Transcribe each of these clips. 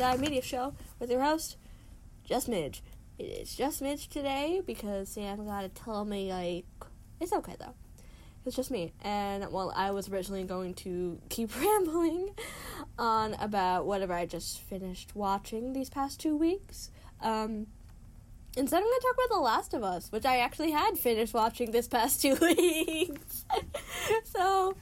Dive Media Show with your host, Just Midge. It is Just Midge today because Sam got to tell me, like, it's okay though. It's just me. And, well, I was originally going to keep rambling on about whatever I just finished watching these past two weeks. Um, instead, I'm going to talk about The Last of Us, which I actually had finished watching this past two weeks. so,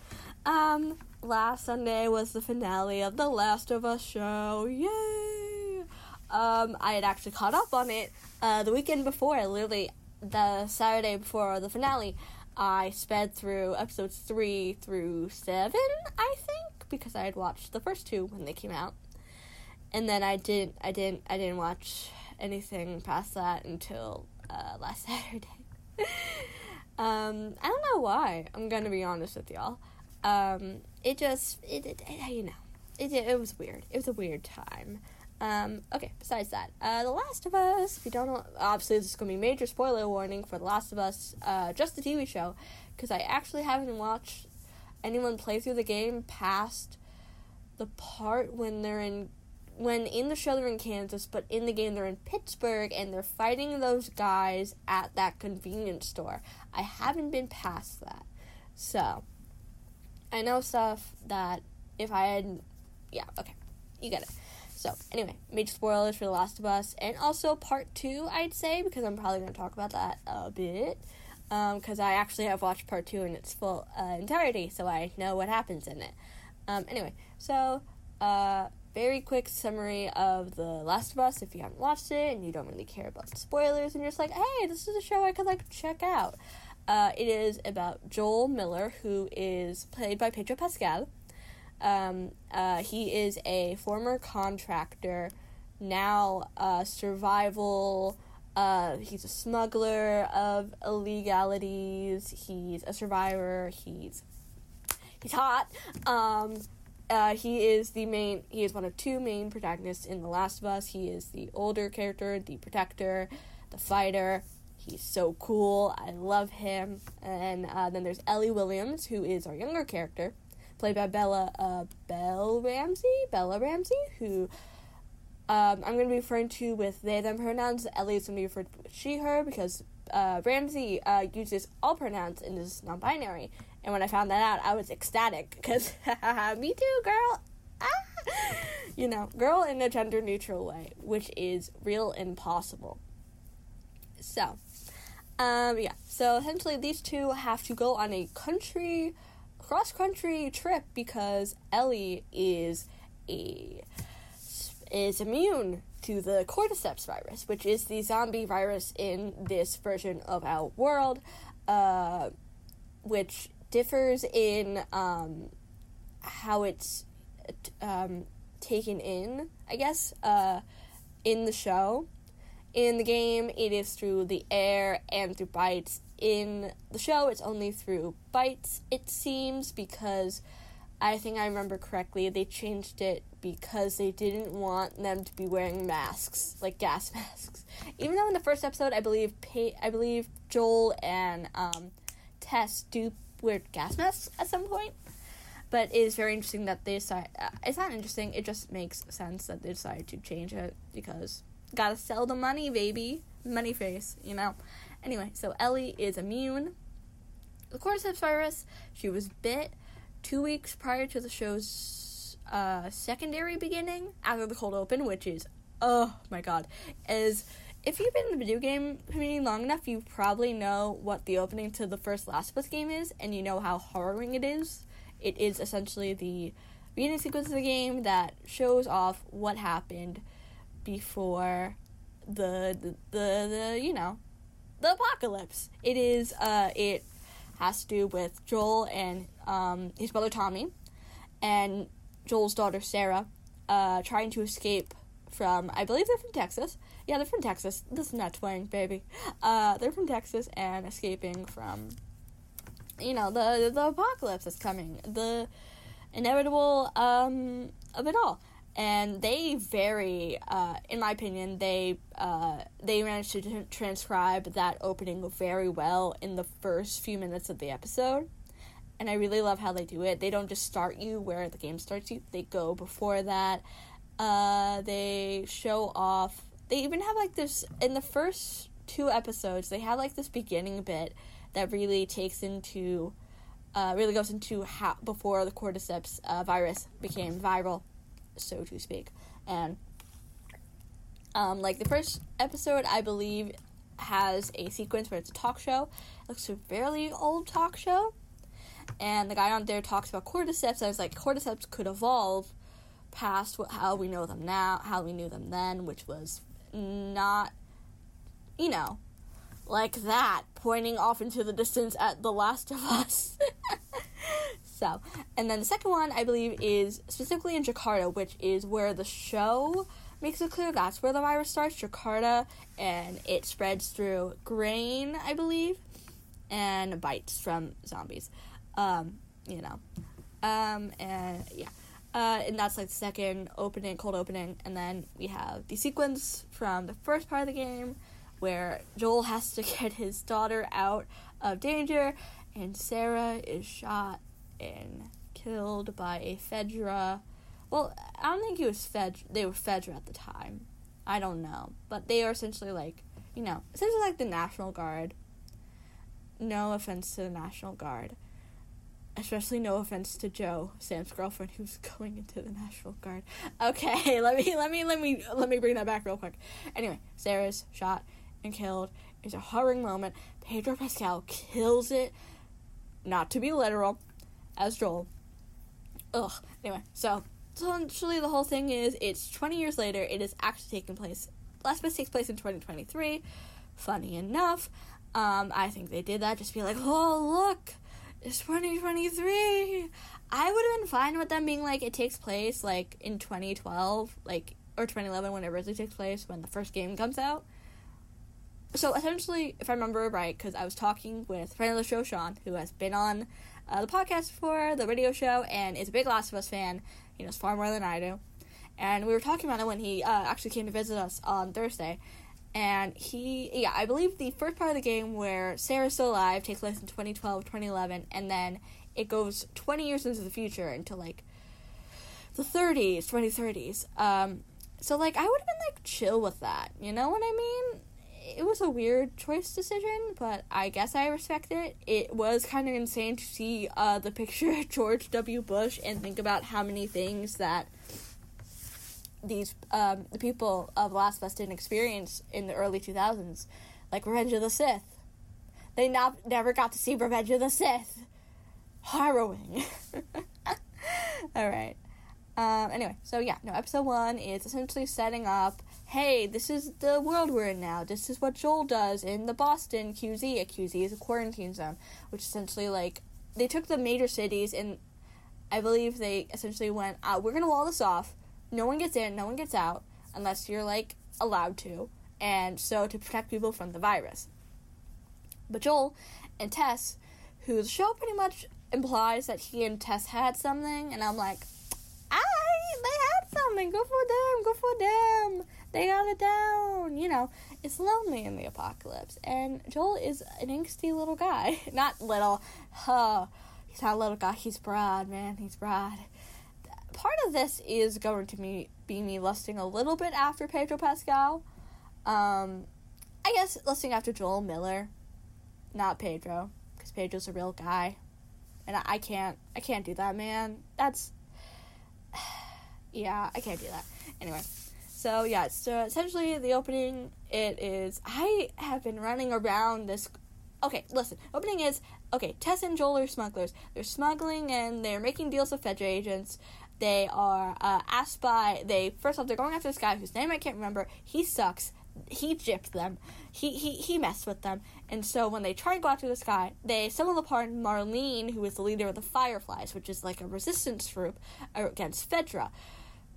um, last Sunday was the finale of The Last of Us show. Yay! Um, I had actually caught up on it uh, the weekend before, literally the Saturday before the finale. I sped through episodes three through seven, I think, because I had watched the first two when they came out, and then I didn't, I didn't, I didn't watch anything past that until uh, last Saturday. um, I don't know why. I'm gonna be honest with y'all. Um, it just, it, it, it you know, it, it was weird. It was a weird time. Um, okay, besides that, uh, The Last of Us, if you don't know, obviously this is going to be major spoiler warning for The Last of Us, uh, just the TV show, because I actually haven't watched anyone play through the game past the part when they're in, when in the show they're in Kansas, but in the game they're in Pittsburgh, and they're fighting those guys at that convenience store. I haven't been past that. So, I know stuff that if I had, yeah, okay, you get it. So, anyway, major spoilers for The Last of Us, and also part two, I'd say, because I'm probably to talk about that a bit. Because um, I actually have watched part two in its full uh, entirety, so I know what happens in it. Um, anyway, so, uh, very quick summary of The Last of Us if you haven't watched it and you don't really care about spoilers, and you're just like, hey, this is a show I could, like, check out. Uh, it is about Joel Miller, who is played by Pedro Pascal. Um, uh, he is a former contractor, now uh, survival. Uh, he's a smuggler of illegalities. He's a survivor. He's he's hot. Um, uh, he is the main. He is one of two main protagonists in The Last of Us. He is the older character, the protector, the fighter. He's so cool. I love him. And uh, then there's Ellie Williams, who is our younger character played by Bella uh, Ramsey, Bella Ramsey, who um, I'm going to be referring to with they them pronouns. Ellie is going to be referred to she her because uh, Ramsey uh, uses all pronouns and is non-binary. And when I found that out, I was ecstatic because me too, girl. Ah! You know, girl in a gender neutral way, which is real and possible. So, um, yeah. So essentially, these two have to go on a country cross country trip because Ellie is a is immune to the cordyceps virus, which is the zombie virus in this version of our world, uh, which differs in um, how it's um, taken in, I guess, uh, in the show. In the game, it is through the air and through bites in the show, it's only through bites, it seems, because I think I remember correctly, they changed it because they didn't want them to be wearing masks, like gas masks. Even though in the first episode, I believe I believe Joel and um, Tess do wear gas masks at some point. But it is very interesting that they decide. Uh, it's not interesting. It just makes sense that they decided to change it because gotta sell the money, baby, money face, you know. Anyway, so Ellie is immune. The cordyceps virus, she was bit two weeks prior to the show's uh, secondary beginning, after the cold open, which is, oh my god, is if you've been in the video game community long enough, you probably know what the opening to the first Last of Us game is, and you know how harrowing it is. It is essentially the beginning sequence of the game that shows off what happened before the the, the, the you know the apocalypse. It is uh it has to do with Joel and um his brother Tommy and Joel's daughter Sarah uh trying to escape from I believe they're from Texas. Yeah, they're from Texas. This is not twang, baby. Uh they're from Texas and escaping from you know, the the apocalypse that's coming. The inevitable um of it all and they very, uh, in my opinion, they uh, they managed to t- transcribe that opening very well in the first few minutes of the episode, and I really love how they do it. They don't just start you where the game starts you; they go before that, Uh, they show off. They even have like this in the first two episodes. They have like this beginning bit that really takes into, uh, really goes into how before the cordyceps uh, virus became viral, so to speak, and um, like the first episode, I believe, has a sequence where it's a talk show. It looks a fairly old talk show. And the guy on there talks about cordyceps. I was like, cordyceps could evolve past what, how we know them now, how we knew them then, which was not, you know, like that, pointing off into the distance at The Last of Us. so, and then the second one, I believe, is specifically in Jakarta, which is where the show makes it clear that's where the virus starts, Jakarta, and it spreads through grain, I believe, and bites from zombies. Um, you know. Um, and yeah. Uh, and that's like the second opening, cold opening, and then we have the sequence from the first part of the game where Joel has to get his daughter out of danger, and Sarah is shot and killed by a Fedra well, I don't think it was Fed. They were Fedra at the time. I don't know, but they are essentially like you know, essentially like the National Guard. No offense to the National Guard, especially no offense to Joe, Sam's girlfriend, who's going into the National Guard. Okay, let me let me let me let me bring that back real quick. Anyway, Sarah's shot and killed. It's a harrowing moment. Pedro Pascal kills it, not to be literal, as Joel. Ugh. Anyway, so essentially the whole thing is it's 20 years later it is actually taking place last best takes place in 2023 funny enough um, i think they did that just be like oh look it's 2023 i would have been fine with them being like it takes place like in 2012 like or 2011 when it originally takes place when the first game comes out so essentially if i remember right because i was talking with friend of the show sean who has been on uh, the podcast before the radio show and is a big last of us fan he knows far more than I do. And we were talking about it when he uh, actually came to visit us on Thursday. And he, yeah, I believe the first part of the game where Sarah's still alive takes place in 2012, 2011, and then it goes 20 years into the future into like the 30s, 2030s. Um, so like I would have been like chill with that. You know what I mean? It was a weird choice decision, but I guess I respect it. It was kind of insane to see uh, the picture of George W. Bush and think about how many things that these um, the people of Last of didn't experience in the early 2000s, like Revenge of the Sith. They not, never got to see Revenge of the Sith. Harrowing. All right. Um, anyway, so yeah, no, episode one is essentially setting up hey, this is the world we're in now. This is what Joel does in the Boston QZ. A QZ is a quarantine zone, which essentially like they took the major cities and I believe they essentially went, uh, we're gonna wall this off. No one gets in, no one gets out unless you're like allowed to, and so to protect people from the virus. But Joel and Tess, whose show pretty much implies that he and Tess had something, and I'm like, I they had something. Go for them. Go for them. They got it down. You know, it's lonely in the apocalypse. And Joel is an angsty little guy. Not little. Huh. He's not a little guy. He's broad, man. He's broad. Part of this is going to me be me lusting a little bit after Pedro Pascal. Um, I guess lusting after Joel Miller, not Pedro, because Pedro's a real guy, and I, I can't. I can't do that, man. That's yeah, I can't do that. Anyway, so yeah, so essentially the opening it is I have been running around this. Okay, listen. Opening is okay. Tess and Joel are smugglers. They're smuggling and they're making deals with Fedra agents. They are uh, asked by they first off they're going after this guy whose name I can't remember. He sucks. He gypped them. He he he messed with them. And so when they try and go after this guy, they stumble upon Marlene, who is the leader of the Fireflies, which is like a resistance group against Fedra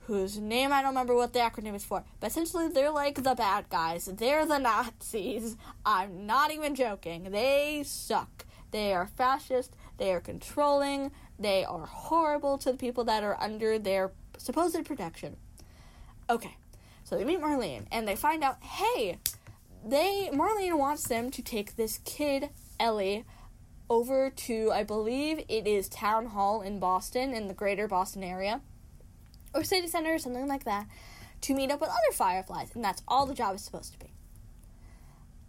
whose name I don't remember what the acronym is for, but essentially they're like the bad guys. They're the Nazis. I'm not even joking. They suck. They are fascist. They are controlling. They are horrible to the people that are under their supposed protection. Okay, so they meet Marlene and they find out, hey, they Marlene wants them to take this kid Ellie over to I believe it is Town Hall in Boston in the greater Boston area or city center or something like that to meet up with other fireflies, and that's all the job is supposed to be.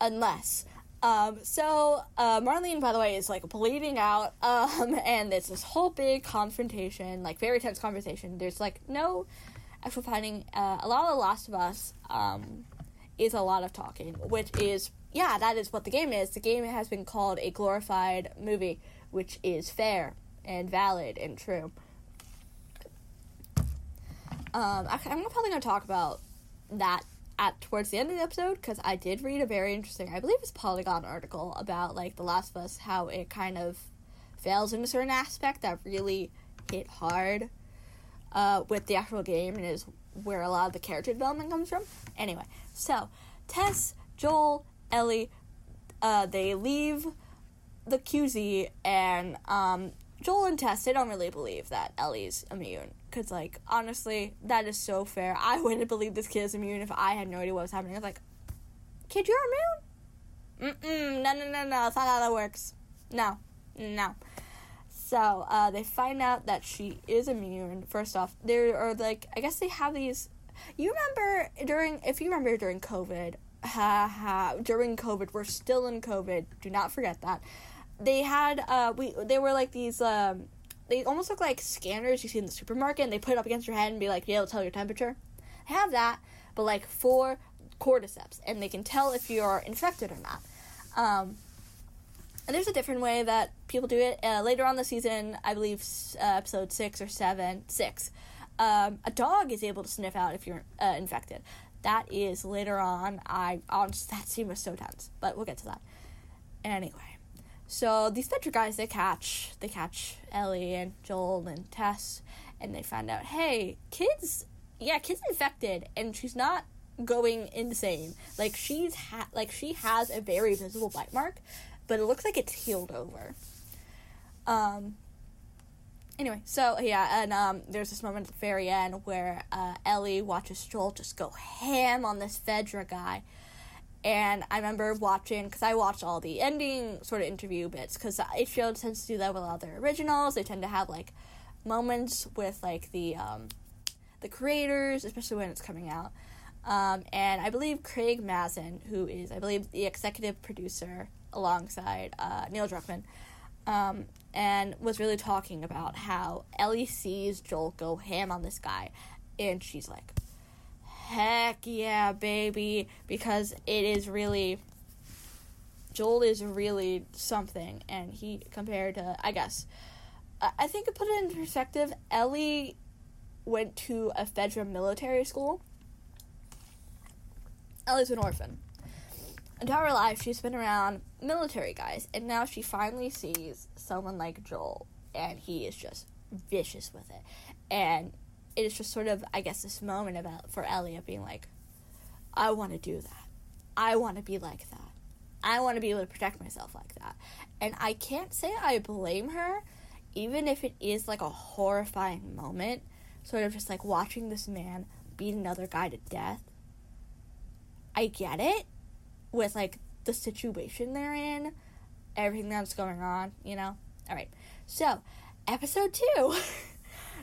Unless. Um, so, uh, Marlene, by the way, is like bleeding out, um, and it's this whole big confrontation, like very tense conversation. There's like no actual fighting. Uh, a lot of The Last of Us, um, is a lot of talking, which is, yeah, that is what the game is. The game has been called a glorified movie, which is fair and valid and true. Um, I, I'm probably going to talk about that at towards the end of the episode because I did read a very interesting, I believe it's Polygon article about like The Last of Us, how it kind of fails in a certain aspect that really hit hard uh, with the actual game and is where a lot of the character development comes from. Anyway, so Tess, Joel, Ellie, uh, they leave the QZ and um, Joel and Tess they don't really believe that Ellie's immune because, like, honestly, that is so fair. I wouldn't believe this kid is immune if I had no idea what was happening. I was like, kid, you're immune? Mm-mm, no, no, no, no. That's not how that works. No, no. So, uh, they find out that she is immune. First off, there are, like, I guess they have these. You remember during, if you remember during COVID, ha ha, during COVID, we're still in COVID. Do not forget that. They had, uh, we, they were like these, um, they almost look like scanners you see in the supermarket, and they put it up against your head and be like, yeah, it'll tell your temperature. They have that, but like for cordyceps, and they can tell if you're infected or not. Um, and there's a different way that people do it. Uh, later on the season, I believe uh, episode six or seven, six, um, a dog is able to sniff out if you're uh, infected. That is later on. I honestly, that scene was so tense, but we'll get to that. Anyway, so these Fedra guys, they catch they catch Ellie and Joel and Tess, and they find out, hey, kids, yeah, kids infected, and she's not going insane. Like she's ha- like she has a very visible bite mark, but it looks like it's healed over. Um. Anyway, so yeah, and um, there's this moment at the very end where uh, Ellie watches Joel just go ham on this Fedra guy and I remember watching because I watched all the ending sort of interview bits because HBO tends to do that with all their originals. They tend to have like moments with like the um, the creators, especially when it's coming out. Um, and I believe Craig Mazin, who is I believe the executive producer alongside uh, Neil Druckmann, um, and was really talking about how Ellie sees Joel go ham on this guy, and she's like, heck yeah, baby, because it is really. Joel is really something, and he, compared to, I guess, I think to put it in perspective, Ellie went to a Fedra military school. Ellie's an orphan. Entire her life, she's been around military guys, and now she finally sees someone like Joel, and he is just vicious with it. And it is just sort of I guess this moment about for Elliot being like, I want to do that. I want to be like that. I want to be able to protect myself like that. And I can't say I blame her, even if it is like a horrifying moment, sort of just like watching this man beat another guy to death. I get it with like the situation they're in, everything that's going on, you know? Alright, so episode two.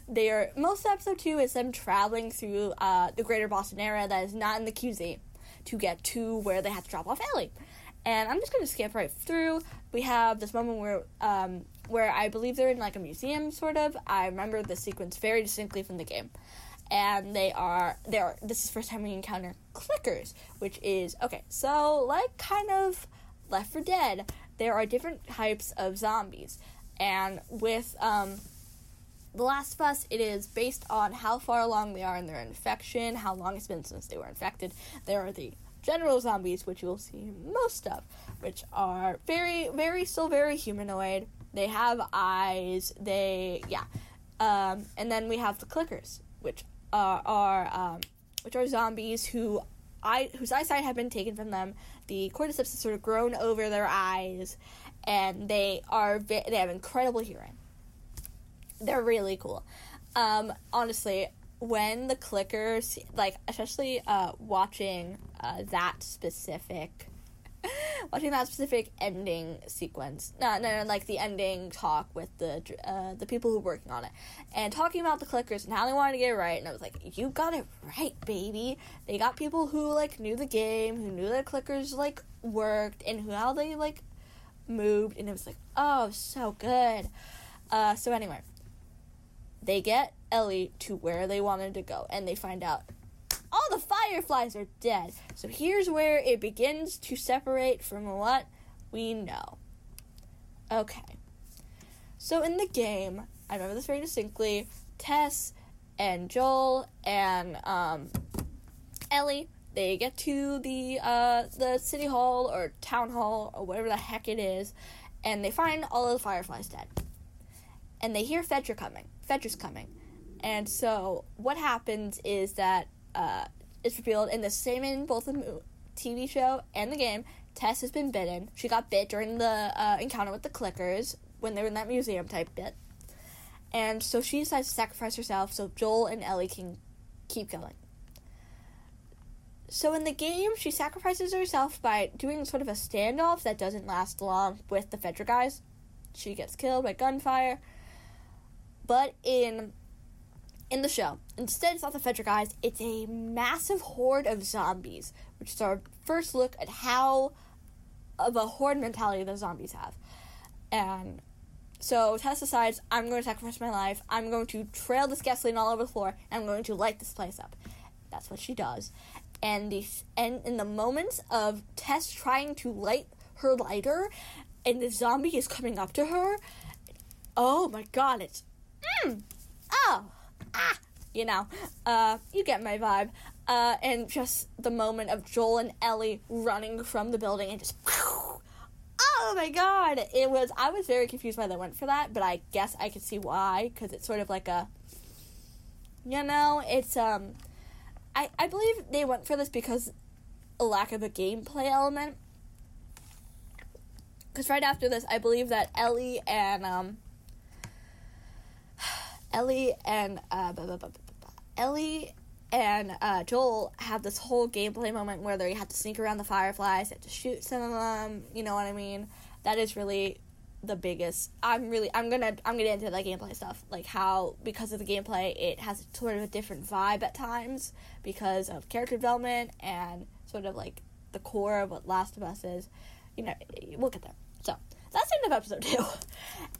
They're most of episode two is them traveling through uh, the greater Boston area that is not in the QZ to get to where they have to drop off Ellie. And I'm just gonna skip right through. We have this moment where um, where I believe they're in like a museum, sort of. I remember the sequence very distinctly from the game. And they are there. This is the first time we encounter clickers, which is okay. So like kind of Left 4 Dead, there are different types of zombies, and with um, the Last of Us, it is based on how far along they are in their infection, how long it's been since they were infected. There are the general zombies, which you'll see most of, which are very, very, still very humanoid. They have eyes. They, yeah. Um, and then we have the clickers, which are, are um, which are zombies who I whose eyesight have been taken from them. The cordyceps has sort of grown over their eyes, and they are they have incredible hearing they're really cool. Um, honestly, when the clickers, like, especially uh, watching uh, that specific watching that specific ending sequence. No, no, no, like the ending talk with the uh, the people who were working on it, and talking about the clickers and how they wanted to get it right. And I was like, you got it right, baby. They got people who like knew the game, who knew that clickers like worked, and who how they like moved, and it was like, oh, so good. Uh, so anyway, they get Ellie to where they wanted to go, and they find out all the fireflies are dead. So here's where it begins to separate from what we know. Okay. So in the game, I remember this very distinctly. Tess and Joel and um, Ellie, they get to the uh, the city hall or town hall or whatever the heck it is, and they find all of the fireflies dead. And they hear Fedra coming. Fedra's coming. And so what happens is that uh, is revealed in the same in both the TV show and the game. Tess has been bitten. She got bit during the uh, encounter with the clickers when they were in that museum type bit. And so she decides to sacrifice herself so Joel and Ellie can keep going. So in the game, she sacrifices herself by doing sort of a standoff that doesn't last long with the Fedra guys. She gets killed by gunfire. But in in the show. Instead, it's not the Fedra guys, it's a massive horde of zombies, which is our first look at how of a horde mentality the zombies have. And so Tess decides, I'm going to sacrifice my life, I'm going to trail this gasoline all over the floor, and I'm going to light this place up. That's what she does. And the and in the moments of Tess trying to light her lighter, and the zombie is coming up to her, oh my god, it's mm, oh ah, you know, uh, you get my vibe. Uh, and just the moment of Joel and Ellie running from the building and just, oh my god, it was. I was very confused why they went for that, but I guess I could see why because it's sort of like a, you know, it's um, I I believe they went for this because a lack of a gameplay element. Because right after this, I believe that Ellie and um Ellie and uh, blah, blah, blah, Ellie and uh, Joel have this whole gameplay moment where they have to sneak around the fireflies, have to shoot some of them. You know what I mean? That is really the biggest. I'm really I'm gonna I'm gonna into that gameplay stuff, like how because of the gameplay it has sort of a different vibe at times because of character development and sort of like the core of what Last of Us is. You know, we'll get there. That's the end of episode two.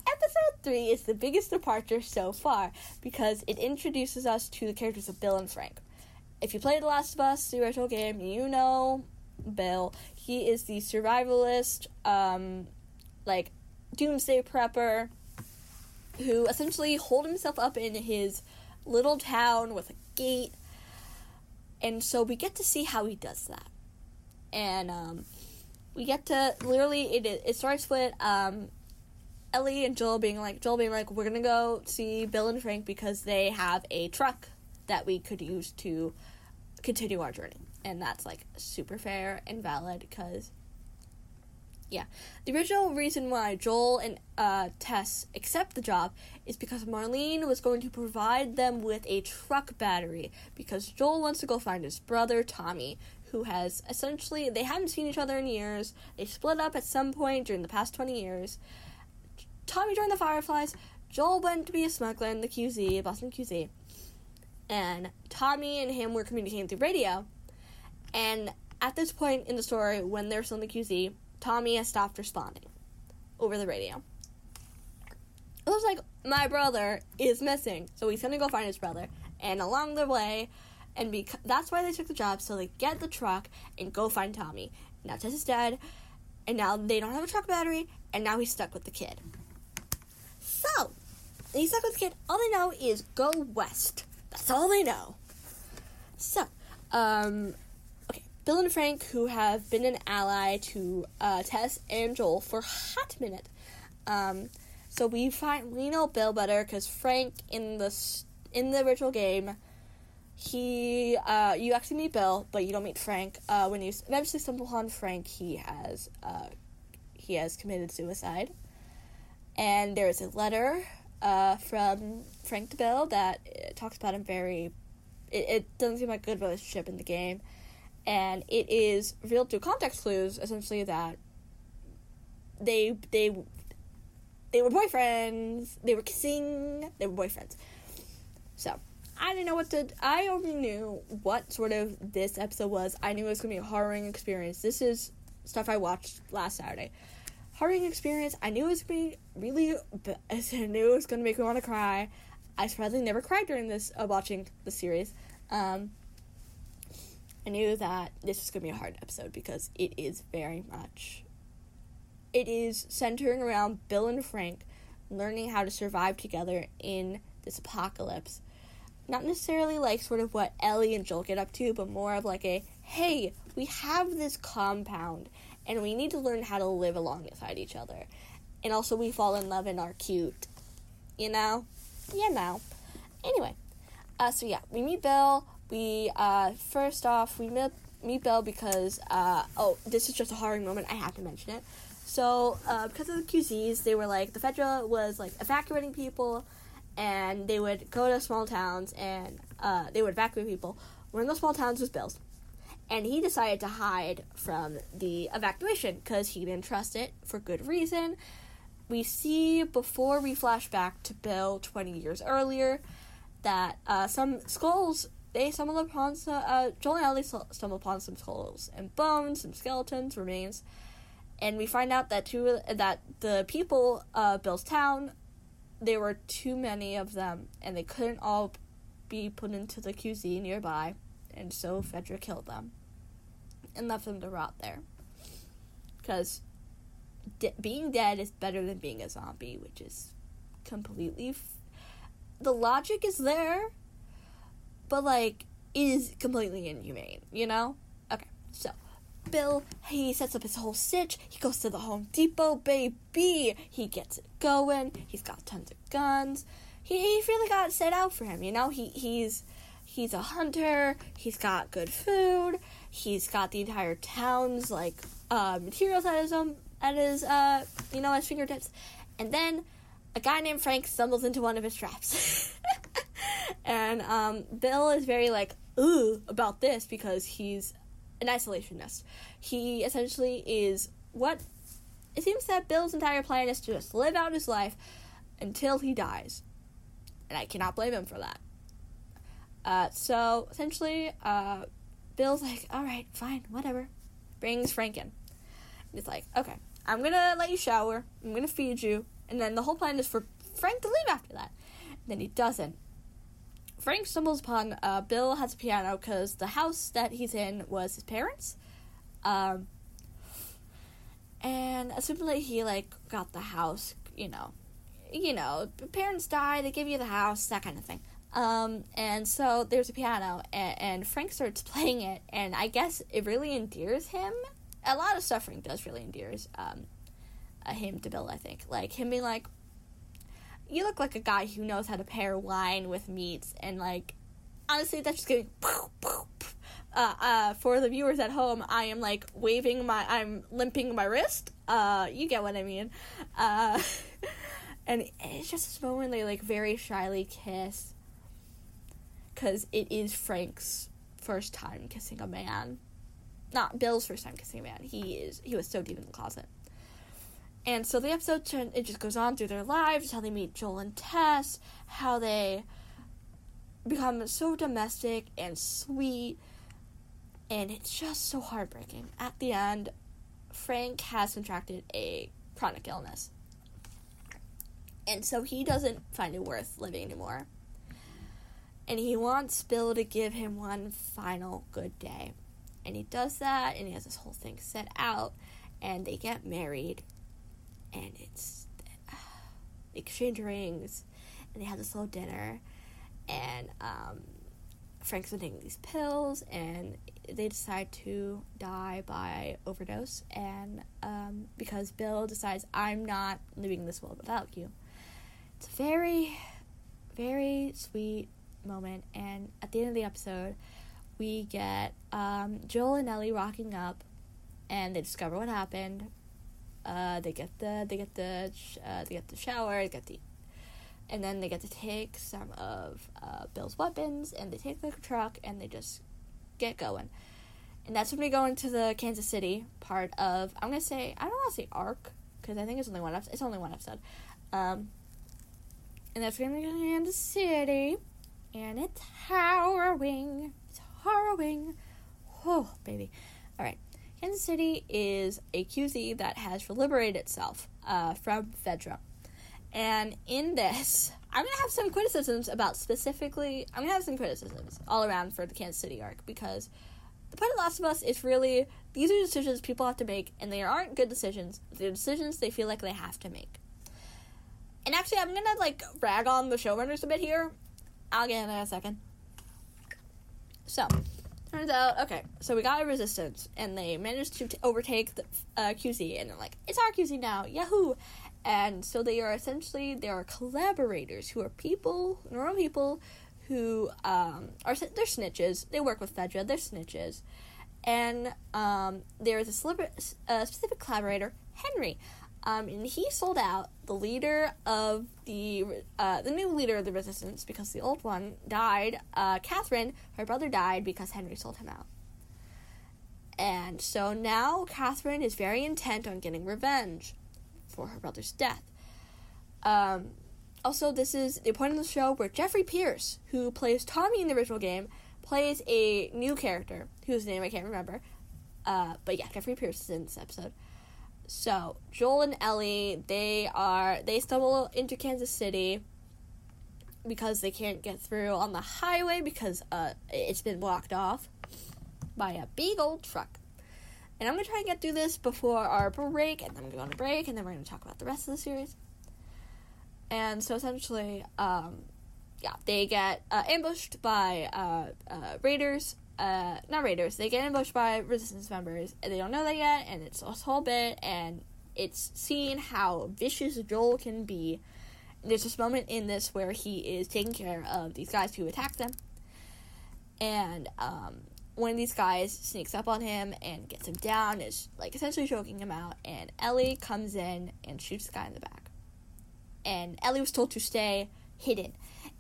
episode three is the biggest departure so far because it introduces us to the characters of Bill and Frank. If you played The Last of Us, the original game, you know Bill. He is the survivalist, um, like doomsday prepper, who essentially holed himself up in his little town with a gate. And so we get to see how he does that. And um, we get to literally it it starts with um Ellie and Joel being like Joel being like we're gonna go see Bill and Frank because they have a truck that we could use to continue our journey. And that's like super fair and valid because yeah. The original reason why Joel and uh, Tess accept the job is because Marlene was going to provide them with a truck battery because Joel wants to go find his brother Tommy who has essentially they haven't seen each other in years. They split up at some point during the past 20 years. Tommy joined the Fireflies. Joel went to be a smuggler in the QZ, Boston QZ. And Tommy and him were communicating through radio. And at this point in the story, when they're still in the QZ, Tommy has stopped responding over the radio. It looks like my brother is missing, so he's gonna go find his brother. And along the way, and because that's why they took the job so they get the truck and go find Tommy. Now Tess is dead, and now they don't have a truck battery, and now he's stuck with the kid. So he's stuck with the kid. All they know is go west. That's all they know. So, um, okay, Bill and Frank, who have been an ally to uh, Tess and Joel for a hot minute. Um, so we find we know Bill better because Frank in the in the original game he uh, you actually meet Bill, but you don't meet Frank. Uh, when you eventually stumble upon Frank, he has uh, he has committed suicide, and there is a letter uh, from Frank to Bill that uh, talks about him very. It, it doesn't seem like a good relationship in the game, and it is revealed through context clues essentially that they they they were boyfriends. They were kissing. They were boyfriends. So I didn't know what to. I only knew what sort of this episode was. I knew it was gonna be a harrowing experience. This is stuff I watched last Saturday. Harrowing experience. I knew it was gonna be really. I knew it was gonna make me want to cry. I surprisingly never cried during this uh, watching the series. Um, I knew that this was gonna be a hard episode because it is very much. It is centering around Bill and Frank learning how to survive together in this apocalypse not necessarily like sort of what Ellie and Joel get up to, but more of like a hey, we have this compound and we need to learn how to live alongside each other. And also, we fall in love and are cute. You know? You know. Anyway, uh, so yeah, we meet Bill. We, uh, first off, we meet, meet Bill because, uh, oh, this is just a horror moment. I have to mention it. So, uh, because of the QZs, they were like, the Fedra was like evacuating people and they would go to small towns and uh, they would evacuate people. One of those small towns was Bill's. And he decided to hide from the evacuation because he didn't trust it for good reason. We see before we flash back to Bill 20 years earlier that uh, some skulls, they stumble upon, uh, Joel and Ellie stumble upon some skulls and bones, some skeletons, remains. And we find out that two that the people of Bill's town there were too many of them, and they couldn't all be put into the QZ nearby, and so Fedra killed them and left them to rot there. Because de- being dead is better than being a zombie, which is completely. F- the logic is there, but like, is completely inhumane, you know? Okay, so Bill, he sets up his whole sitch. He goes to the Home Depot, baby. He gets it going. He's got tons of guns. He, really got set out for him, you know? He he's he's a hunter. He's got good food. He's got the entire town's like uh, materials at his own at his uh you know his fingertips. And then a guy named Frank stumbles into one of his traps. and um, Bill is very like ooh about this because he's an isolationist. He essentially is what it seems that Bill's entire plan is to just live out his life until he dies. And I cannot blame him for that. Uh, so essentially, uh, Bill's like, all right, fine, whatever. Brings Frank in. And he's like, okay, I'm gonna let you shower, I'm gonna feed you, and then the whole plan is for Frank to leave after that. And then he doesn't. Frank stumbles upon uh, Bill has a piano because the house that he's in was his parents. Um, and assumably he like got the house, you know, you know, parents die, they give you the house, that kind of thing. Um, and so there's a piano, and, and Frank starts playing it, and I guess it really endears him. A lot of suffering does really endears um, uh, him to Bill, I think. Like him being like, you look like a guy who knows how to pair wine with meats and like honestly that's just getting uh, uh, for the viewers at home i am like waving my i'm limping my wrist. Uh you get what i mean. Uh and it's just this moment they like very shyly kiss. Because it is frank's first time kissing a man. Not bill's first time kissing a man. He is he was so deep in the closet. And so the episode it just goes on through their lives, how they meet Joel and Tess, how they become so domestic and sweet, and it's just so heartbreaking. At the end, Frank has contracted a chronic illness. And so he doesn't find it worth living anymore. And he wants Bill to give him one final good day. And he does that, and he has this whole thing set out, and they get married and it's uh, exchange rings, and they have this little dinner, and um, Frank's been taking these pills, and they decide to die by overdose, and um, because Bill decides I'm not leaving this world without you. It's a very, very sweet moment, and at the end of the episode, we get um, Joel and Ellie rocking up, and they discover what happened. Uh, they get the they get the uh, they get the shower, they get the, and then they get to take some of uh, Bill's weapons, and they take the truck, and they just get going. And that's when we go into the Kansas City part of I'm gonna say I don't want to say arc because I think it's only one episode. It's only one episode. Um, and that's when going to be Kansas City, and it's harrowing. It's harrowing. Oh, baby. All right. Kansas City is a QZ that has liberated itself uh, from Fedra. And in this, I'm to have some criticisms about specifically, I'm to have some criticisms all around for the Kansas City arc because the point of the Last of Us is really these are decisions people have to make, and they aren't good decisions. They're decisions they feel like they have to make. And actually, I'm gonna like rag on the showrunners a bit here. I'll get in a second. So, turns out, okay, so we got a resistance, and they managed to t- overtake the uh, QZ, and they're like, it's our QZ now, yahoo! And so they are essentially they are collaborators who are people, normal people who um, are they're snitches. They work with Fedra. They're snitches, and um, there is a, a specific collaborator, Henry, um, and he sold out the leader of the uh, the new leader of the resistance because the old one died. Uh, Catherine, her brother died because Henry sold him out. And so now Catherine is very intent on getting revenge for her brother's death. Um, also, this is the point of the show where Jeffrey Pierce, who plays Tommy in the original game, plays a new character whose name I can't remember. Uh, but yeah, Jeffrey Pierce is in this episode. So Joel and Ellie, they are they stumble into Kansas City because they can't get through on the highway because uh, it's been blocked off by a big old truck. And I'm gonna try and get through this before our break, and then I'm gonna go on a break, and then we're gonna talk about the rest of the series. And so essentially, um, yeah, they get uh, ambushed by uh, uh, raiders. Uh, not raiders. They get ambushed by resistance members, and they don't know that yet. And it's a whole bit, and it's seeing how vicious Joel can be. And there's this moment in this where he is taking care of these guys who attack them, and um, one of these guys sneaks up on him and gets him down, is like essentially choking him out, and Ellie comes in and shoots the guy in the back. And Ellie was told to stay hidden.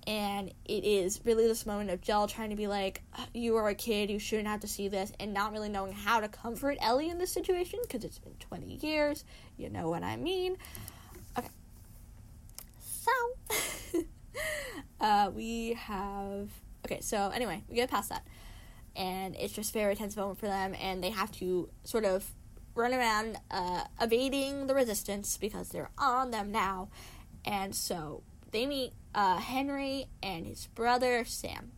And it is really this moment of Joel trying to be like, You are a kid, you shouldn't have to see this, and not really knowing how to comfort Ellie in this situation because it's been 20 years. You know what I mean. Okay. So, uh, we have. Okay, so anyway, we get past that and it's just very tense moment for them, and they have to sort of run around uh, evading the resistance because they're on them now, and so they meet uh, Henry and his brother Sam.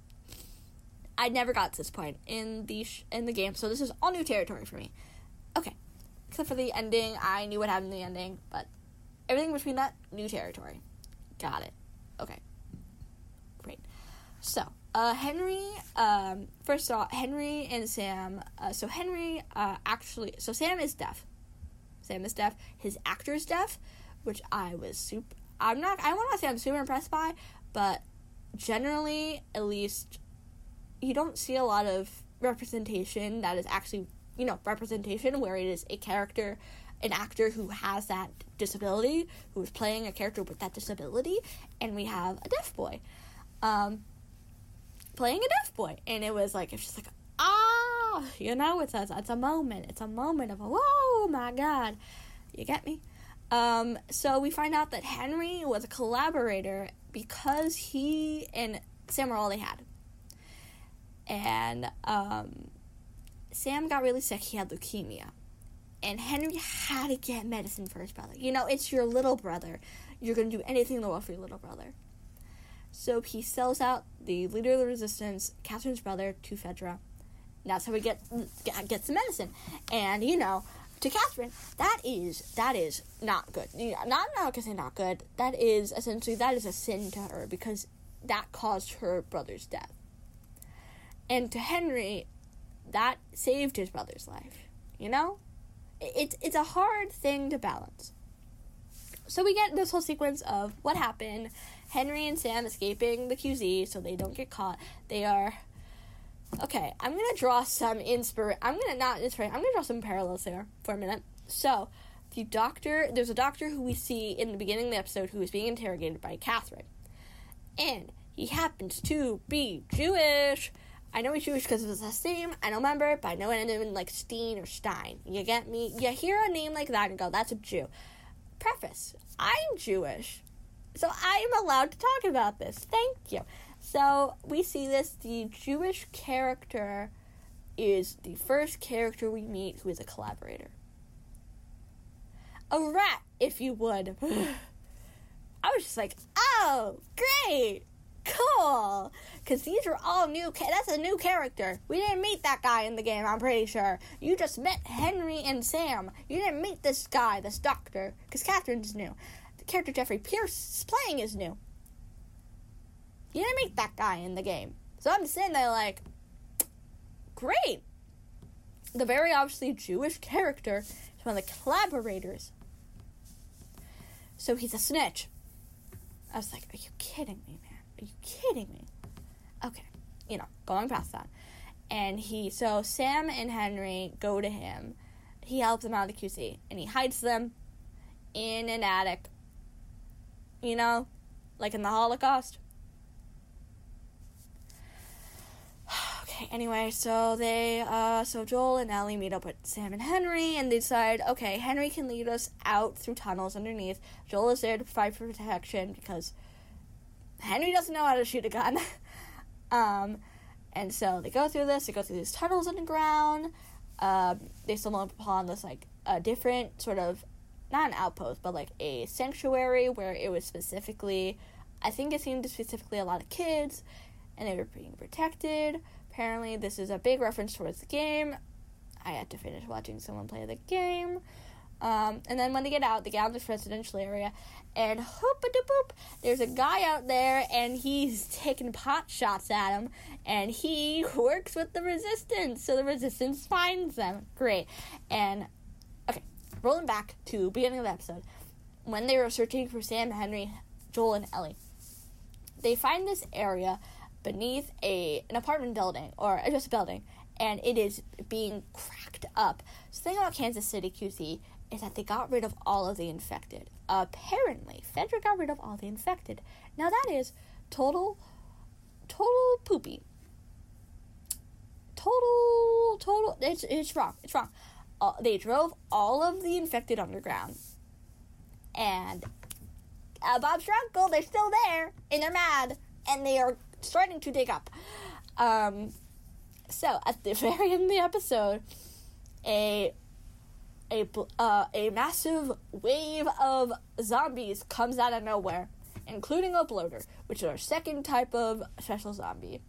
I never got to this point in the sh- in the game, so this is all new territory for me. Okay, except for the ending, I knew what happened in the ending, but everything between that, new territory. Got it. Okay, great. So uh, Henry, um, first all, Henry and Sam. Uh, so Henry, uh, actually, so Sam is deaf. Sam is deaf. His actor is deaf, which I was super. I'm not. I want to say I'm super impressed by, but generally, at least, you don't see a lot of representation that is actually, you know, representation where it is a character, an actor who has that disability, who is playing a character with that disability, and we have a deaf boy. Um, playing a deaf boy, and it was like it's just like ah, you know, it's a it's a moment, it's a moment of oh my god, you get me. Um, so we find out that Henry was a collaborator because he and Sam were all they had, and um, Sam got really sick. He had leukemia, and Henry had to get medicine for his brother. You know, it's your little brother. You're gonna do anything in the world for your little brother. So he sells out the leader of the resistance, Catherine's brother, to Fedra. That's how he get gets the medicine. And you know, to Catherine, that is that is not good. Not not gonna say not good. That is essentially that is a sin to her because that caused her brother's death. And to Henry, that saved his brother's life. You know, it's it's a hard thing to balance. So we get this whole sequence of what happened Henry and Sam escaping the QZ so they don't get caught. They are okay. I'm gonna draw some inspire. I'm gonna not inspire. I'm gonna draw some parallels there for a minute. So the doctor, there's a doctor who we see in the beginning of the episode who is being interrogated by Catherine, and he happens to be Jewish. I know he's Jewish because his last name. I don't remember, but I know it ended in like Steen or Stein. You get me? You hear a name like that and go, "That's a Jew." Preface I'm Jewish, so I'm allowed to talk about this. Thank you. So we see this the Jewish character is the first character we meet who is a collaborator. A rat, if you would. I was just like, oh, great, cool. Because these are all new, ca- that's a new character. We didn't meet that guy in the game, I'm pretty sure. You just met Henry and Sam. You didn't meet this guy, this doctor, because Catherine's new. The character Jeffrey Pierce is playing is new. You didn't meet that guy in the game. So I'm sitting there like, great. The very obviously Jewish character is one of the collaborators. So he's a snitch. I was like, are you kidding me? Are you kidding me? Okay, you know, going past that. And he, so Sam and Henry go to him. He helps them out of the QZ and he hides them in an attic. You know, like in the Holocaust. Okay, anyway, so they, uh, so Joel and Ellie meet up with Sam and Henry, and they decide, okay, Henry can lead us out through tunnels underneath. Joel is there to provide for protection because Henry doesn't know how to shoot a gun. um, and so they go through this, they go through these tunnels underground. Um, they stumble upon this, like, a different sort of, not an outpost, but like a sanctuary where it was specifically, I think it seemed specifically a lot of kids, and they were being protected Apparently, this is a big reference towards the game. I had to finish watching someone play the game. Um, and then when they get out, they get out of this residential area, and hoop a boop, there's a guy out there, and he's taking pot shots at him, and he works with the resistance, so the resistance finds them. Great. And okay, rolling back to beginning of the episode, when they were searching for Sam, Henry, Joel, and Ellie, they find this area beneath a an apartment building or just a building, and it is being cracked up. So the thing about Kansas City QZ is that they got rid of all of the infected. Apparently, Fedra got rid of all the infected. Now that is total, total poopy. Total, total. It's it's wrong. It's wrong. Uh, they drove all of the infected underground, and uh, Bob's uncle, they're still there, and they're mad, and they are starting to dig up. Um, so at the very end of the episode, a a uh, a massive wave of zombies comes out of nowhere, including a bloater, which is our second type of special zombie.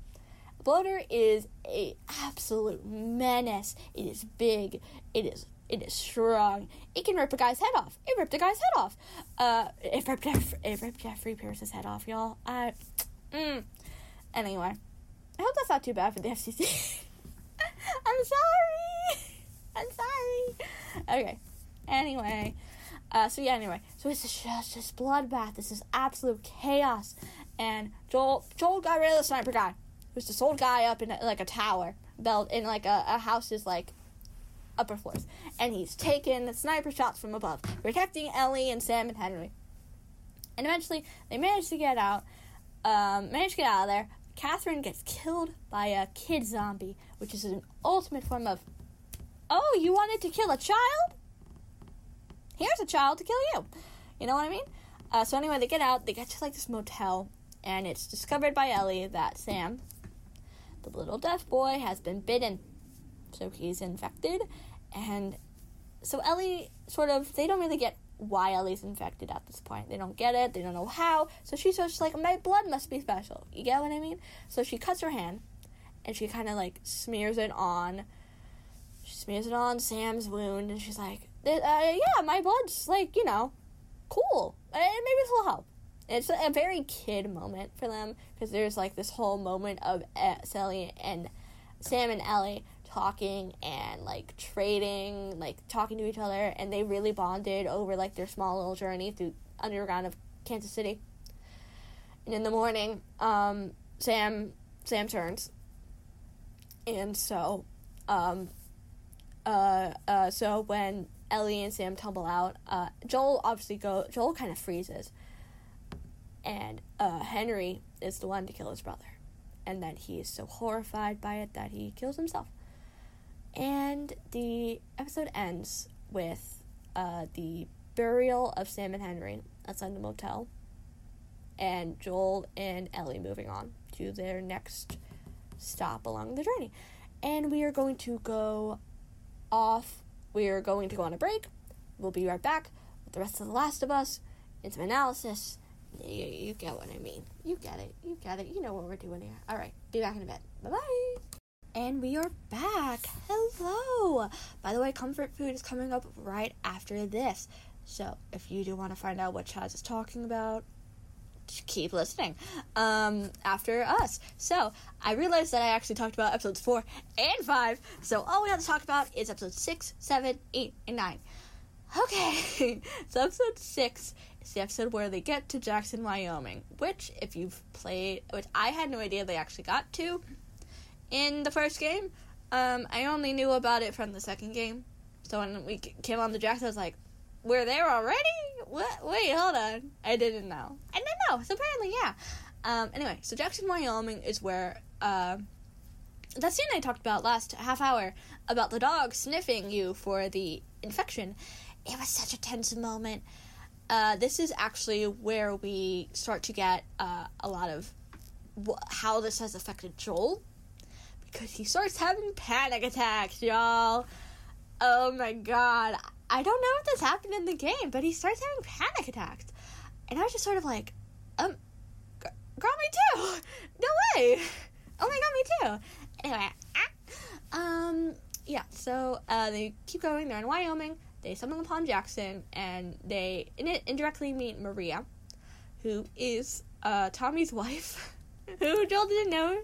Bloater is a absolute menace. It is big. It is it is strong. It can rip a guy's head off. It ripped a guy's head off. Uh, it ripped Jeff- it ripped Jeffrey Pierce's head off, y'all. I, mm, Anyway, I hope that's not too bad for the FCC. I'm sorry. I'm sorry. Okay. Anyway, uh, so yeah. Anyway, so it's just this bloodbath. This is absolute chaos. And Joel, Joel got rid of the sniper guy. Who's this old guy up in like a tower, built in like a, a house's like upper floors, and he's taking sniper shots from above, protecting Ellie and Sam and Henry. And eventually, they manage to get out. Um, manage to get out of there. Catherine gets killed by a kid zombie, which is an ultimate form of, oh, you wanted to kill a child? Here's a child to kill you. You know what I mean? Uh, so anyway, they get out. They get to like this motel, and it's discovered by Ellie that Sam, the little deaf boy, has been bitten. So he's infected, and so Ellie sort of they don't really get why Ellie's infected at this point. They don't get it, they don't know how. So she's just like, my blood must be special. You get what I mean? So she cuts her hand and she kind of like smears it on. Smears it on Sam's wound and she's like, uh, yeah, my blood's like, you know, cool. Maybe this will help. It's a very kid moment for them because there's like this whole moment of Sally and Sam and Ellie talking and like trading, like talking to each other, and they really bonded over like their small little journey through underground of Kansas City. And in the morning, um, Sam Sam turns, and so, um, uh, uh, so when Ellie and Sam tumble out, uh, Joel obviously go. Joel kind of freezes, and uh, Henry is the one to kill his brother, and then he is so horrified by it that he kills himself. And the episode ends with uh, the burial of Sam and Henry outside the motel, and Joel and Ellie moving on to their next stop along the journey. And we are going to go off. We are going to go on a break. We'll be right back with the rest of The Last of Us and some analysis. You, you get what I mean. You get it. You get it. You know what we're doing here. All right. Be back in a bit. Bye bye. And we are back. Hello. By the way, comfort food is coming up right after this. So if you do want to find out what Chaz is talking about, keep listening um, after us. So I realized that I actually talked about episodes four and five. So all we have to talk about is episodes six, seven, eight, and nine. Okay, so episode six is the episode where they get to Jackson, Wyoming. Which, if you've played, which I had no idea they actually got to in the first game. Um, I only knew about it from the second game. So when we came on the Jackson, I was like, we're there already? What? Wait, hold on. I didn't know. I didn't know. So apparently, yeah. Um, anyway, so Jackson, Wyoming is where uh, that scene I talked about last half hour about the dog sniffing you for the infection. It was such a tense moment. Uh, this is actually where we start to get uh, a lot of wh- how this has affected Joel because he starts having panic attacks, y'all. Oh my god. I don't know if this happened in the game, but he starts having panic attacks. And I was just sort of like, um, girl, me too. No way. Oh my god, me too. Anyway, ah, um, yeah, so uh, they keep going. They're in Wyoming. They stumble upon Jackson, and they in indirectly meet Maria, who is uh, Tommy's wife, who Joel didn't know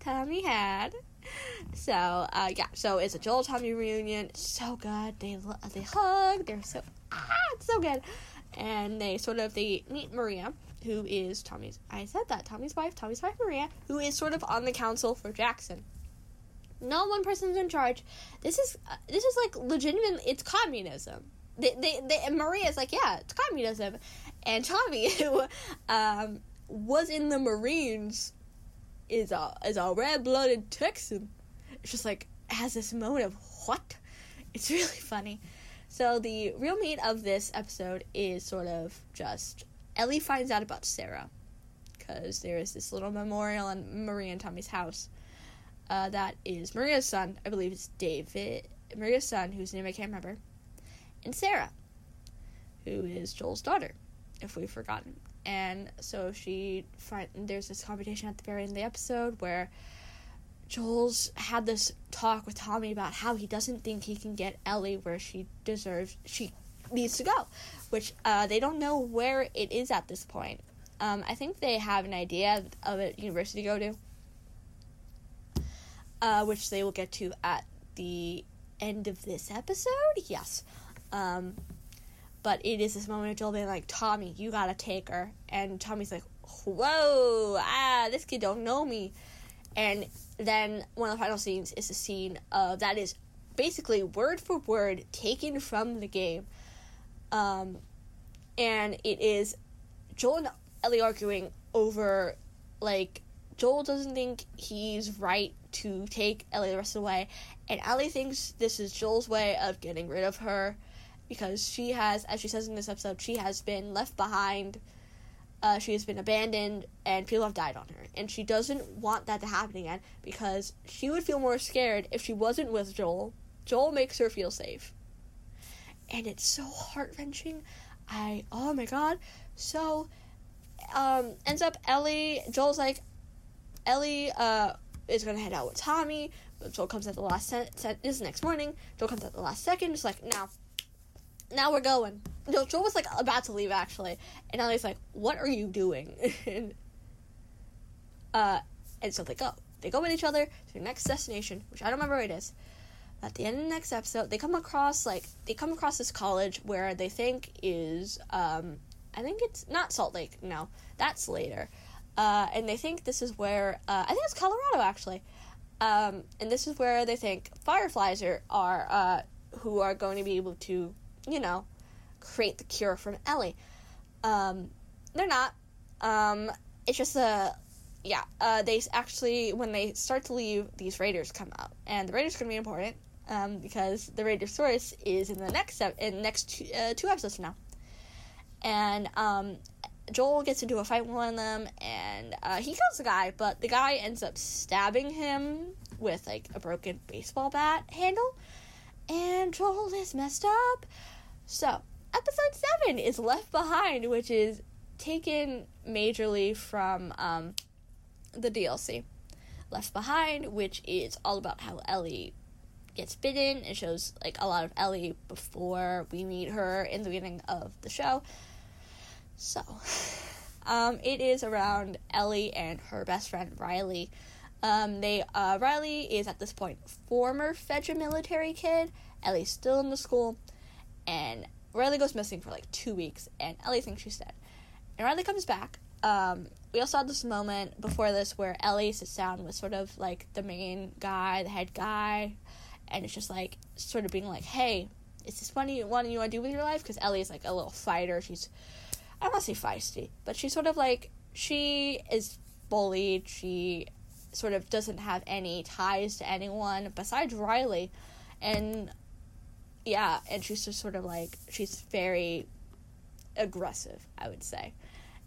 Tommy had. So uh, yeah, so it's a Joel Tommy reunion. So good. They they hug. They're so ah, it's so good. And they sort of they meet Maria, who is Tommy's. I said that Tommy's wife. Tommy's wife Maria, who is sort of on the council for Jackson. No one person's in charge. This is uh, this is like legitimate. It's communism. They, they, they, and Maria's like, yeah, it's communism. And Tommy, who um, was in the Marines, is a is a red blooded Texan it's just like has this moment of what? It's really funny. So the real meat of this episode is sort of just Ellie finds out about Sarah because there is this little memorial in Maria and Tommy's house. Uh, that is Maria's son, I believe it's David, Maria's son, whose name I can't remember, and Sarah, who is Joel's daughter, if we've forgotten. And so she find there's this conversation at the very end of the episode where Joel's had this talk with Tommy about how he doesn't think he can get Ellie where she deserves she needs to go, which uh, they don't know where it is at this point. Um, I think they have an idea of a university to go to, uh, which they will get to at the end of this episode. Yes, um, but it is this moment of Joel being like, "Tommy, you gotta take her," and Tommy's like, "Whoa, ah, this kid don't know me," and then one of the final scenes is a scene uh, that is basically word for word taken from the game. Um, and it is Joel and Ellie arguing over, like, Joel doesn't think he's right to take Ellie the rest of the way, and Ellie thinks this is Joel's way of getting rid of her because she has, as she says in this episode, she has been left behind uh, she has been abandoned and people have died on her. And she doesn't want that to happen again because she would feel more scared if she wasn't with Joel. Joel makes her feel safe. And it's so heart wrenching. I, oh my god. So, um, ends up Ellie, Joel's like, Ellie, uh, is gonna head out with Tommy. Joel comes at the last, se- se- this is next morning. Joel comes at the last second, just like, now, now we're going. No, Joel was like about to leave actually, and Ellie's like, "What are you doing?" and uh, and so they go. They go with each other to their next destination, which I don't remember where it is. At the end of the next episode, they come across like they come across this college where they think is um, I think it's not Salt Lake. No, that's later. Uh, and they think this is where uh, I think it's Colorado actually. Um, and this is where they think fireflies are, are uh, who are going to be able to you know, create the cure from Ellie. Um, they're not. Um, it's just a yeah. Uh, they actually when they start to leave, these raiders come out, and the raiders are gonna be important. um, because the Radiosaurus is in the next in next two, uh, two episodes now, and um, Joel gets into a fight with one of them, and uh, he kills the guy, but the guy ends up stabbing him with like a broken baseball bat handle, and Joel is messed up. So episode seven is Left Behind, which is taken majorly from um, the DLC. Left Behind, which is all about how Ellie gets bitten. It shows like a lot of Ellie before we meet her in the beginning of the show. So, um, it is around Ellie and her best friend Riley. Um, they uh, Riley is at this point former Fedra military kid. Ellie's still in the school, and Riley goes missing for like two weeks, and Ellie thinks she's dead. And Riley comes back. Um, we also had this moment before this where Ellie sits down with sort of like the main guy, the head guy, and it's just like sort of being like, "Hey, is this what you want you want to do with your life?" Because Ellie is like a little fighter. She's I don't want to say feisty, but she's sort of like she is bullied. She sort of doesn't have any ties to anyone besides Riley, and yeah, and she's just sort of like she's very aggressive, I would say.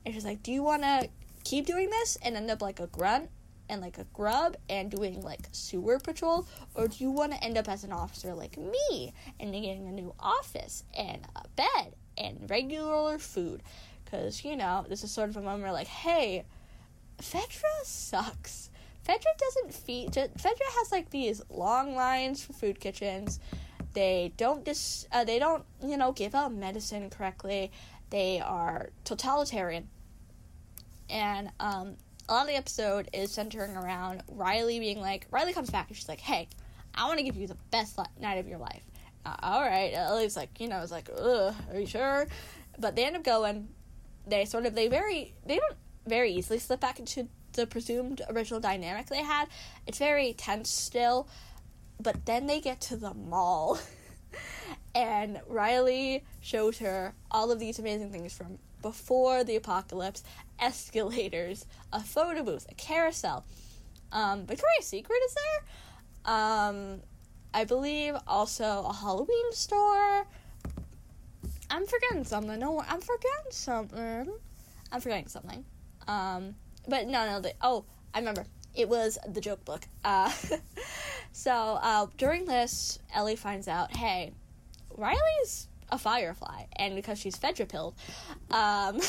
And she's like, "Do you want to keep doing this and end up like a grunt and like a grub and doing like sewer patrol, or do you want to end up as an officer like me and getting a new office and a bed and regular food?" Because you know, this is sort of a moment where like, "Hey, Fedra sucks." Fedra doesn't feed. Fedra has like these long lines for food kitchens. They don't dis. Uh, they don't you know give out medicine correctly. They are totalitarian, and um, a lot of the episode is centering around Riley being like, Riley comes back and she's like, "Hey, I want to give you the best night of your life." Uh, all right, Ellie's like, you know, it's like, ugh, are you sure? But they end up going. They sort of they very they don't very easily slip back into the presumed original dynamic they had. It's very tense still, but then they get to the mall. and Riley shows her all of these amazing things from before the apocalypse escalators, a photo booth, a carousel. Um, Victoria's Secret is there. Um, I believe also a Halloween store. I'm forgetting something. No, I'm forgetting something. I'm forgetting something. Um, but no, no. Oh, I remember. It was the joke book. Uh, so uh, during this, Ellie finds out, hey, Riley's a firefly, and because she's Fedra pilled, um,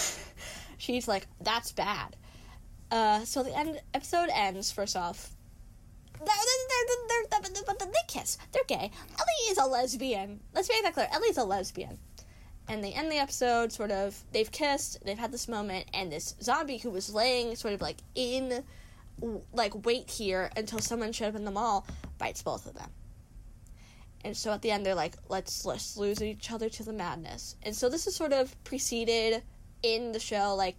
she's like, that's bad. Uh, so the end episode ends. First off, they're, they're, they're, they kiss. They're gay. Ellie is a lesbian. Let's make that clear. Ellie's a lesbian and they end the episode sort of they've kissed they've had this moment and this zombie who was laying sort of like in like wait here until someone showed up in the mall bites both of them. And so at the end they're like let's let's lose each other to the madness. And so this is sort of preceded in the show like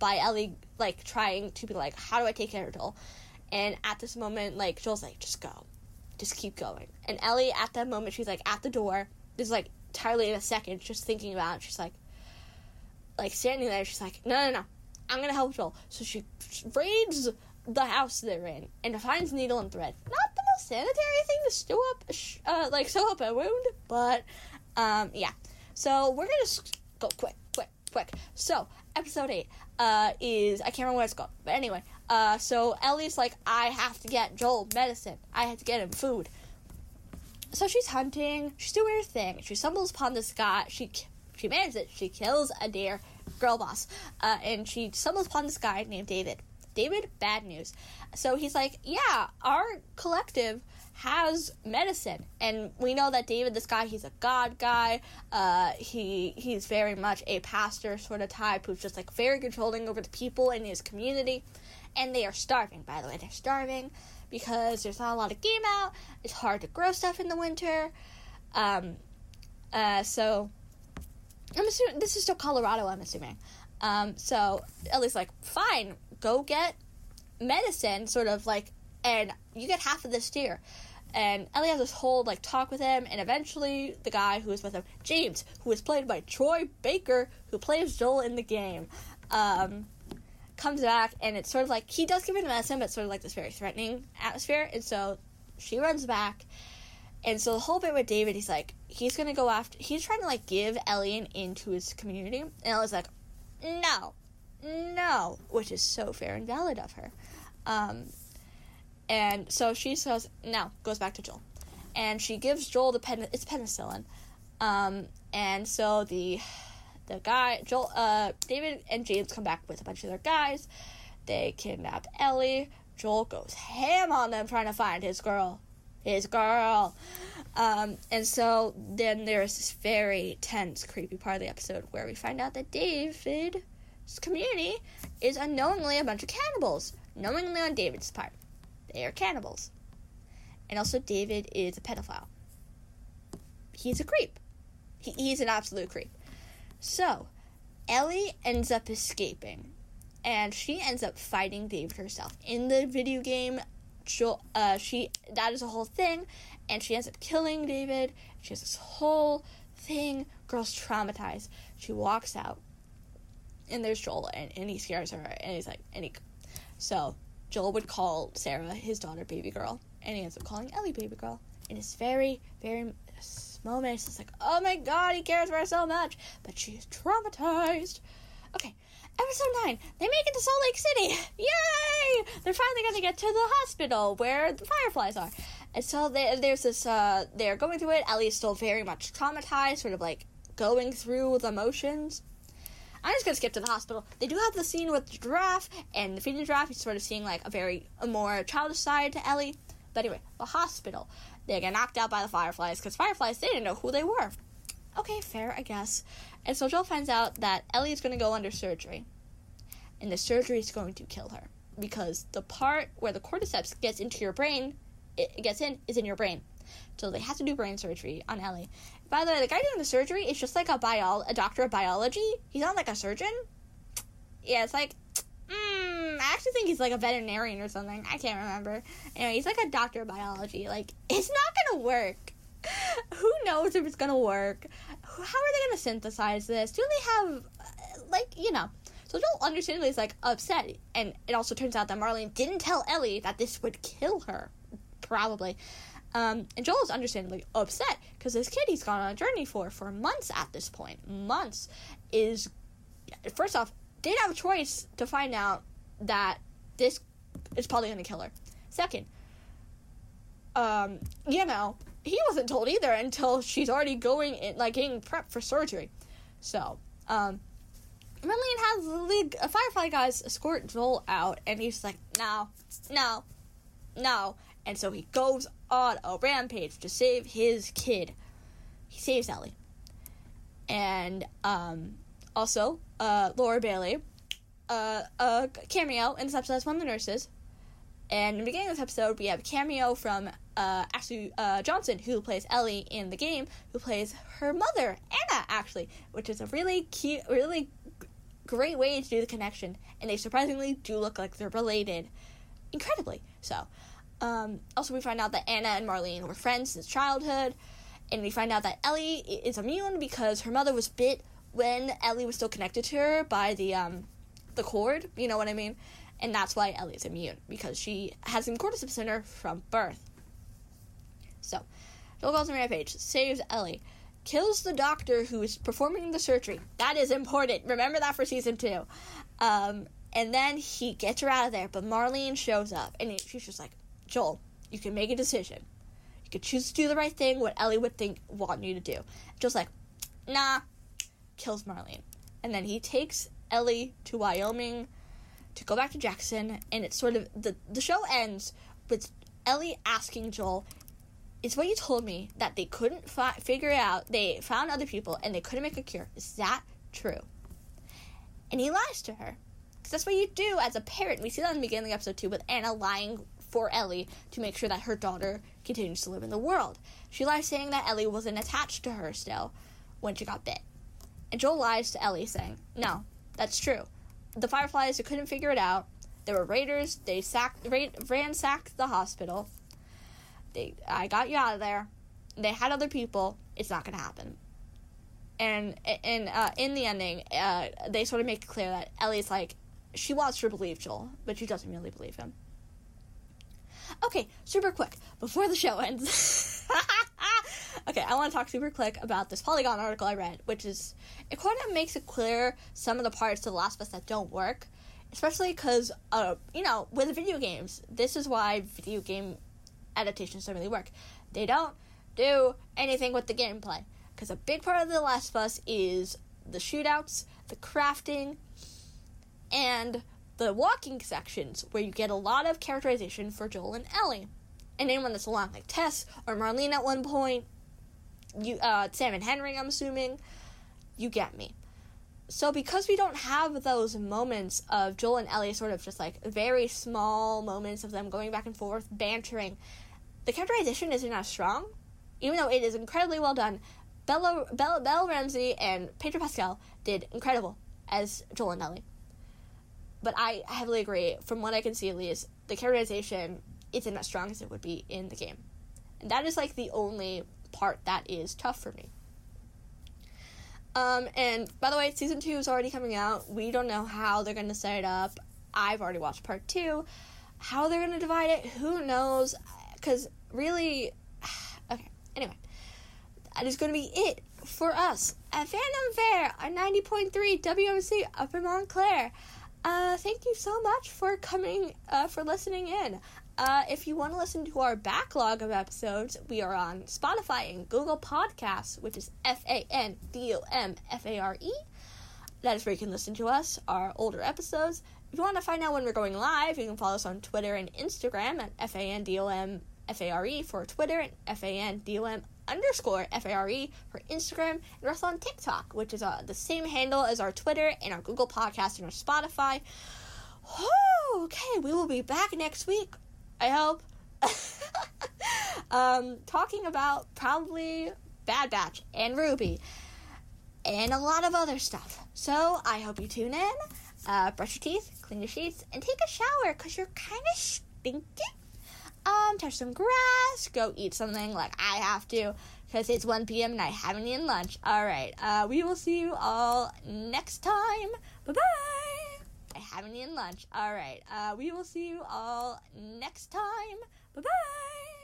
by ellie like trying to be like how do i take care of joel? And at this moment like joel's like just go. Just keep going. And ellie at that moment she's like at the door there's like entirely in a second, just thinking about it. She's like, like standing there. She's like, no, no, no, I'm gonna help Joel. So she raids the house they're in and finds needle and thread. Not the most sanitary thing to sew up, uh, like sew up a wound, but um, yeah. So we're gonna go quick, quick, quick. So episode eight uh, is I can't remember what it's called, but anyway. Uh, so Ellie's like, I have to get Joel medicine. I have to get him food so she's hunting. She's doing her thing. She stumbles upon this guy. She she manages it. She kills a deer, girl boss, uh, and she stumbles upon this guy named David. David, bad news. So he's like, yeah, our collective has medicine, and we know that David, this guy, he's a god guy. Uh, he he's very much a pastor sort of type who's just like very controlling over the people in his community, and they are starving. By the way, they're starving because there's not a lot of game out. It's hard to grow stuff in the winter. Um, uh, so I'm assuming this is still Colorado. I'm assuming. Um, so Ellie's like, fine, go get medicine, sort of like, and you get half of this deer. And Ellie has this whole like talk with him, and eventually the guy who is with him, James, who is played by Troy Baker, who plays Joel in the game, um, comes back and it's sort of like he does give her the medicine, but sort of like this very threatening atmosphere. And so she runs back, And so the whole bit with David, he's like, he's gonna go after, he's trying to like give Elian into his community. And Ellie's like, no, no, which is so fair and valid of her. Um, and so she says, no, goes back to Joel. And she gives Joel the pen, it's penicillin. Um, and so the, the guy, Joel, uh, David and James come back with a bunch of their guys. They kidnap Ellie. Joel goes ham on them trying to find his girl. His girl. Um, and so then there's this very tense, creepy part of the episode where we find out that David's community is unknowingly a bunch of cannibals. Knowingly on David's part. They are cannibals. And also, David is a pedophile. He's a creep. He, he's an absolute creep. So, Ellie ends up escaping. And she ends up fighting David herself. In the video game, Joel, uh, she that is a whole thing, and she ends up killing David. She has this whole thing. Girl's traumatized. She walks out, and there's Joel, and, and he scares her, and he's like, and he, so Joel would call Sarah his daughter baby girl, and he ends up calling Ellie baby girl. And it's very, very moment. It's like, oh my god, he cares for her so much, but she's traumatized. Okay, episode 9. They make it to Salt Lake City. Yay! They're finally going to get to the hospital where the fireflies are. And so they, there's this, uh, they're going through it. Ellie's still very much traumatized, sort of like going through the motions. I'm just gonna skip to the hospital. They do have the scene with the giraffe, and the feeding giraffe is sort of seeing like a very a more childish side to Ellie. But anyway, the hospital. They get knocked out by the fireflies because fireflies they didn't know who they were. Okay, fair, I guess. And so Joel finds out that Ellie is going to go under surgery, and the surgery is going to kill her because the part where the cordyceps gets into your brain, it gets in, is in your brain. So they have to do brain surgery on Ellie. By the way, the guy doing the surgery is just like a bio, a doctor of biology. He's not like a surgeon. Yeah, it's like, mm, I actually think he's like a veterinarian or something. I can't remember. Anyway, he's like a doctor of biology. Like, it's not gonna work. Who knows if it's gonna work? How are they gonna synthesize this? Do they have, like, you know? So Joel understandably is like upset, and it also turns out that Marlene didn't tell Ellie that this would kill her, probably. Um, and Joel is understandably upset because this kid he's gone on a journey for for months at this point, months, is first off didn't have a choice to find out that this is probably going to kill her. Second, um, you know, he wasn't told either until she's already going in, like getting prepped for surgery. So, um, Marlene has the a Firefly guys escort Joel out, and he's like, no, no, no. And so he goes on a rampage to save his kid. He saves Ellie. And, um, also, uh, Laura Bailey, uh, a cameo in this episode as one of the nurses. And in the beginning of this episode, we have a cameo from uh, Ashley uh, Johnson, who plays Ellie in the game, who plays her mother, Anna, actually, which is a really cute, really great way to do the connection. And they surprisingly do look like they're related, incredibly so. Um, also, we find out that Anna and Marlene were friends since childhood, and we find out that Ellie is immune because her mother was bit when Ellie was still connected to her by the um, the cord. You know what I mean? And that's why Ellie is immune because she has cordyceps in her from birth. So, Joel goes on rampage, saves Ellie, kills the doctor who is performing the surgery. That is important. Remember that for season two. Um, and then he gets her out of there, but Marlene shows up, and she's just like, Joel, you can make a decision. You can choose to do the right thing, what Ellie would think want you to do. Just like, nah, kills Marlene. And then he takes Ellie to Wyoming to go back to Jackson, and it's sort of the the show ends with Ellie asking Joel, "Is what you told me that they couldn't fi- figure out? They found other people and they couldn't make a cure. Is that true?" And he lies to her. Because that's what you do as a parent. We see that in the beginning of episode two with Anna lying for Ellie to make sure that her daughter continues to live in the world. She lies saying that Ellie wasn't attached to her still when she got bit. And Joel lies to Ellie saying, No, that's true. The Fireflies they couldn't figure it out. There were raiders. They sacked, ra- ransacked the hospital. They, I got you out of there. They had other people. It's not gonna happen. And and uh, in the ending, uh, they sort of make it clear that Ellie's like she wants to believe Joel, but she doesn't really believe him. Okay, super quick before the show ends. Okay, I want to talk super quick about this Polygon article I read, which is it kind of makes it clear some of the parts of The Last of Us that don't work, especially because uh, you know with video games, this is why video game adaptations don't really work. They don't do anything with the gameplay because a big part of The Last of Us is the shootouts, the crafting, and the walking sections where you get a lot of characterization for Joel and Ellie. And anyone that's along, like Tess or Marlene at one point, you uh, Sam and Henry, I'm assuming, you get me. So because we don't have those moments of Joel and Ellie sort of just like very small moments of them going back and forth, bantering, the characterization isn't as strong, even though it is incredibly well done. Bella, Bella, Belle Ramsey and Pedro Pascal did incredible as Joel and Ellie. But I heavily agree, from what I can see at least, the characterization isn't as strong as it would be in the game. And that is like the only part that is tough for me. Um, and by the way, season two is already coming out. We don't know how they're gonna set it up. I've already watched part two. How they're gonna divide it, who knows? Because really, okay. Anyway, that is gonna be it for us at FandomFare on 90.3 WMSC up in Montclair. Uh, thank you so much for coming, uh, for listening in. Uh, if you want to listen to our backlog of episodes, we are on Spotify and Google Podcasts, which is F A N D O M F A R E. That is where you can listen to us, our older episodes. If you want to find out when we're going live, you can follow us on Twitter and Instagram at F A N D O M F A R E for Twitter and F A N D O M underscore F A R E for Instagram, and we're also on TikTok, which is uh, the same handle as our Twitter and our Google Podcast and our Spotify. Whew, okay, we will be back next week. I hope. um, talking about probably Bad Batch and Ruby and a lot of other stuff. So I hope you tune in, uh, brush your teeth, clean your sheets, and take a shower because you're kind of stinking. Um, touch some grass, go eat something like I have to because it's 1 p.m. and I haven't eaten lunch. All right, uh, we will see you all next time. Bye bye. Haven't eaten lunch. All right, uh, we will see you all next time. Bye bye.